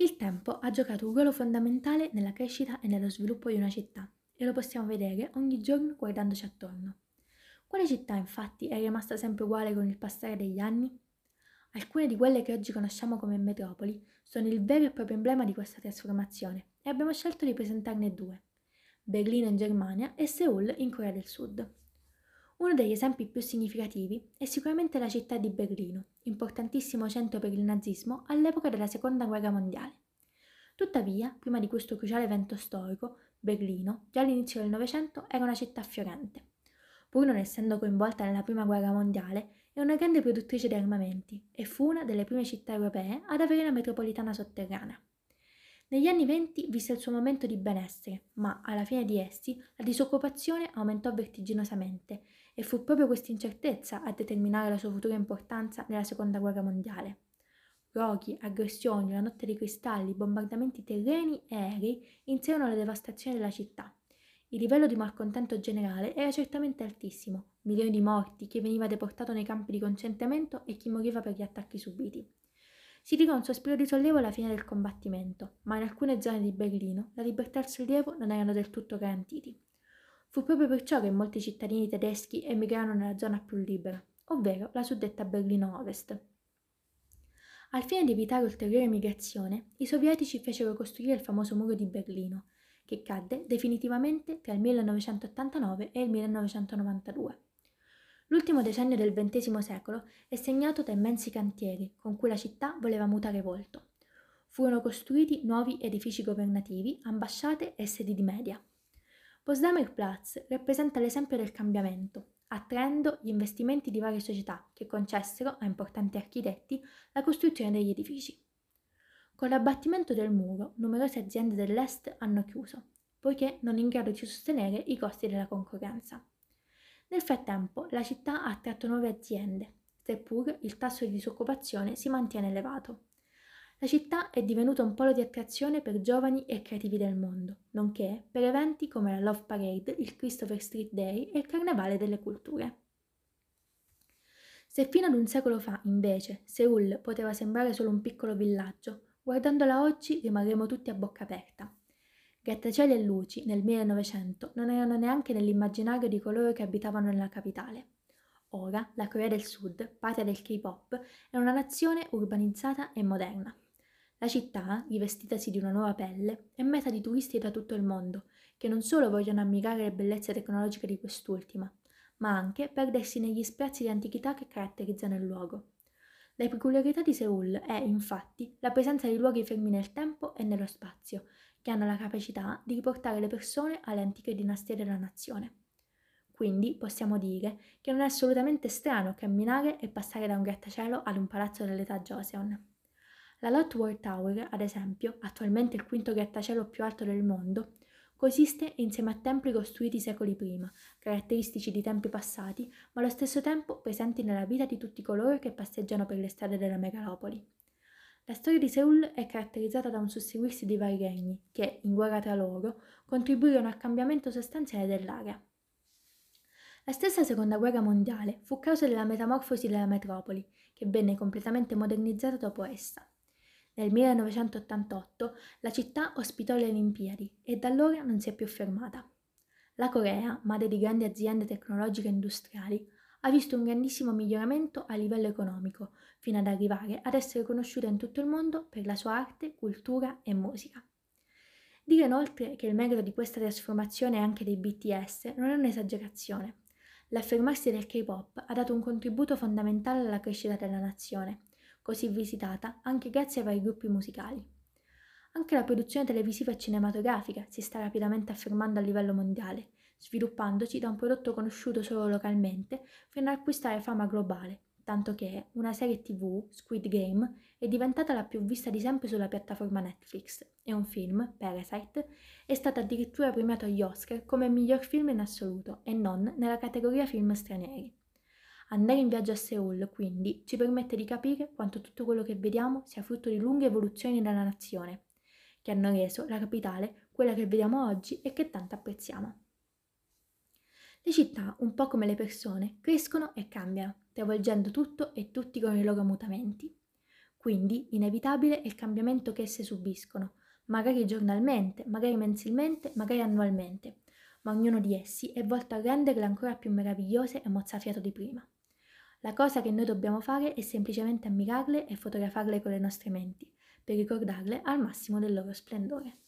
Il tempo ha giocato un ruolo fondamentale nella crescita e nello sviluppo di una città e lo possiamo vedere ogni giorno guardandoci attorno. Quale città infatti è rimasta sempre uguale con il passare degli anni? Alcune di quelle che oggi conosciamo come metropoli sono il vero e proprio emblema di questa trasformazione e abbiamo scelto di presentarne due, Berlino in Germania e Seoul in Corea del Sud. Uno degli esempi più significativi è sicuramente la città di Berlino, importantissimo centro per il nazismo all'epoca della Seconda Guerra Mondiale. Tuttavia, prima di questo cruciale evento storico, Berlino, già all'inizio del Novecento, era una città fiorente. Pur non essendo coinvolta nella Prima Guerra Mondiale, è una grande produttrice di armamenti e fu una delle prime città europee ad avere una metropolitana sotterranea. Negli anni venti visse il suo momento di benessere, ma alla fine di essi la disoccupazione aumentò vertiginosamente e fu proprio questa incertezza a determinare la sua futura importanza nella Seconda Guerra Mondiale. Roghi, aggressioni, la notte dei cristalli, bombardamenti terreni e aerei iniziarono la devastazione della città. Il livello di malcontento generale era certamente altissimo, milioni di morti, chi veniva deportato nei campi di concentramento e chi moriva per gli attacchi subiti. Si tirò un sospiro di sollievo alla fine del combattimento, ma in alcune zone di Berlino la libertà e il sollievo non erano del tutto garantiti. Fu proprio perciò che molti cittadini tedeschi emigrarono nella zona più libera, ovvero la suddetta Berlino Ovest. Al fine di evitare ulteriore migrazione, i sovietici fecero costruire il famoso muro di Berlino, che cadde definitivamente tra il 1989 e il 1992. L'ultimo decennio del XX secolo è segnato da immensi cantieri con cui la città voleva mutare volto. Furono costruiti nuovi edifici governativi, ambasciate e sedi di media. Potsdamer Platz rappresenta l'esempio del cambiamento, attraendo gli investimenti di varie società che concessero a importanti architetti la costruzione degli edifici. Con l'abbattimento del muro, numerose aziende dell'Est hanno chiuso, poiché non in grado di sostenere i costi della concorrenza. Nel frattempo la città ha attratto nuove aziende, seppur il tasso di disoccupazione si mantiene elevato. La città è divenuta un polo di attrazione per giovani e creativi del mondo, nonché per eventi come la Love Parade, il Christopher Street Day e il Carnevale delle Culture. Se fino ad un secolo fa, invece, Seoul poteva sembrare solo un piccolo villaggio, guardandola oggi rimarremo tutti a bocca aperta. Grattacieli e luci nel 1900 non erano neanche nell'immaginario di coloro che abitavano nella capitale. Ora la Corea del Sud, patria del K-pop, è una nazione urbanizzata e moderna. La città, rivestitasi di una nuova pelle, è meta di turisti da tutto il mondo, che non solo vogliono ammirare le bellezze tecnologiche di quest'ultima, ma anche perdersi negli spazi di antichità che caratterizzano il luogo. La peculiarità di Seoul è, infatti, la presenza di luoghi fermi nel tempo e nello spazio, che hanno la capacità di riportare le persone alle antiche dinastie della nazione. Quindi possiamo dire che non è assolutamente strano camminare e passare da un grattacielo ad un palazzo dell'età Joseon. La Lot World Tower, ad esempio, attualmente il quinto grattacielo più alto del mondo, coesiste insieme a templi costruiti secoli prima, caratteristici di tempi passati, ma allo stesso tempo presenti nella vita di tutti coloro che passeggiano per le strade della megalopoli. La storia di Seoul è caratterizzata da un susseguirsi di vari regni che, in guerra tra loro, contribuirono al cambiamento sostanziale dell'area. La stessa seconda guerra mondiale fu causa della metamorfosi della metropoli, che venne completamente modernizzata dopo essa. Nel 1988 la città ospitò le Olimpiadi e da allora non si è più fermata. La Corea, madre di grandi aziende tecnologiche e industriali, ha visto un grandissimo miglioramento a livello economico, fino ad arrivare ad essere conosciuta in tutto il mondo per la sua arte, cultura e musica. Dire inoltre che il merito di questa trasformazione è anche dei BTS non è un'esagerazione. L'affermarsi del K-pop ha dato un contributo fondamentale alla crescita della nazione, così visitata anche grazie ai vari gruppi musicali. Anche la produzione televisiva e cinematografica si sta rapidamente affermando a livello mondiale sviluppandosi da un prodotto conosciuto solo localmente fino ad acquistare fama globale, tanto che una serie tv, Squid Game, è diventata la più vista di sempre sulla piattaforma Netflix e un film, Parasite, è stato addirittura premiato agli Oscar come miglior film in assoluto e non nella categoria film stranieri. Andare in viaggio a Seoul, quindi, ci permette di capire quanto tutto quello che vediamo sia frutto di lunghe evoluzioni della nazione, che hanno reso la capitale quella che vediamo oggi e che tanto apprezziamo. Le città, un po' come le persone, crescono e cambiano, travolgendo tutto e tutti con i loro mutamenti. Quindi inevitabile è il cambiamento che esse subiscono, magari giornalmente, magari mensilmente, magari annualmente, ma ognuno di essi è volto a renderle ancora più meravigliose e mozzafiato di prima. La cosa che noi dobbiamo fare è semplicemente ammirarle e fotografarle con le nostre menti, per ricordarle al massimo del loro splendore.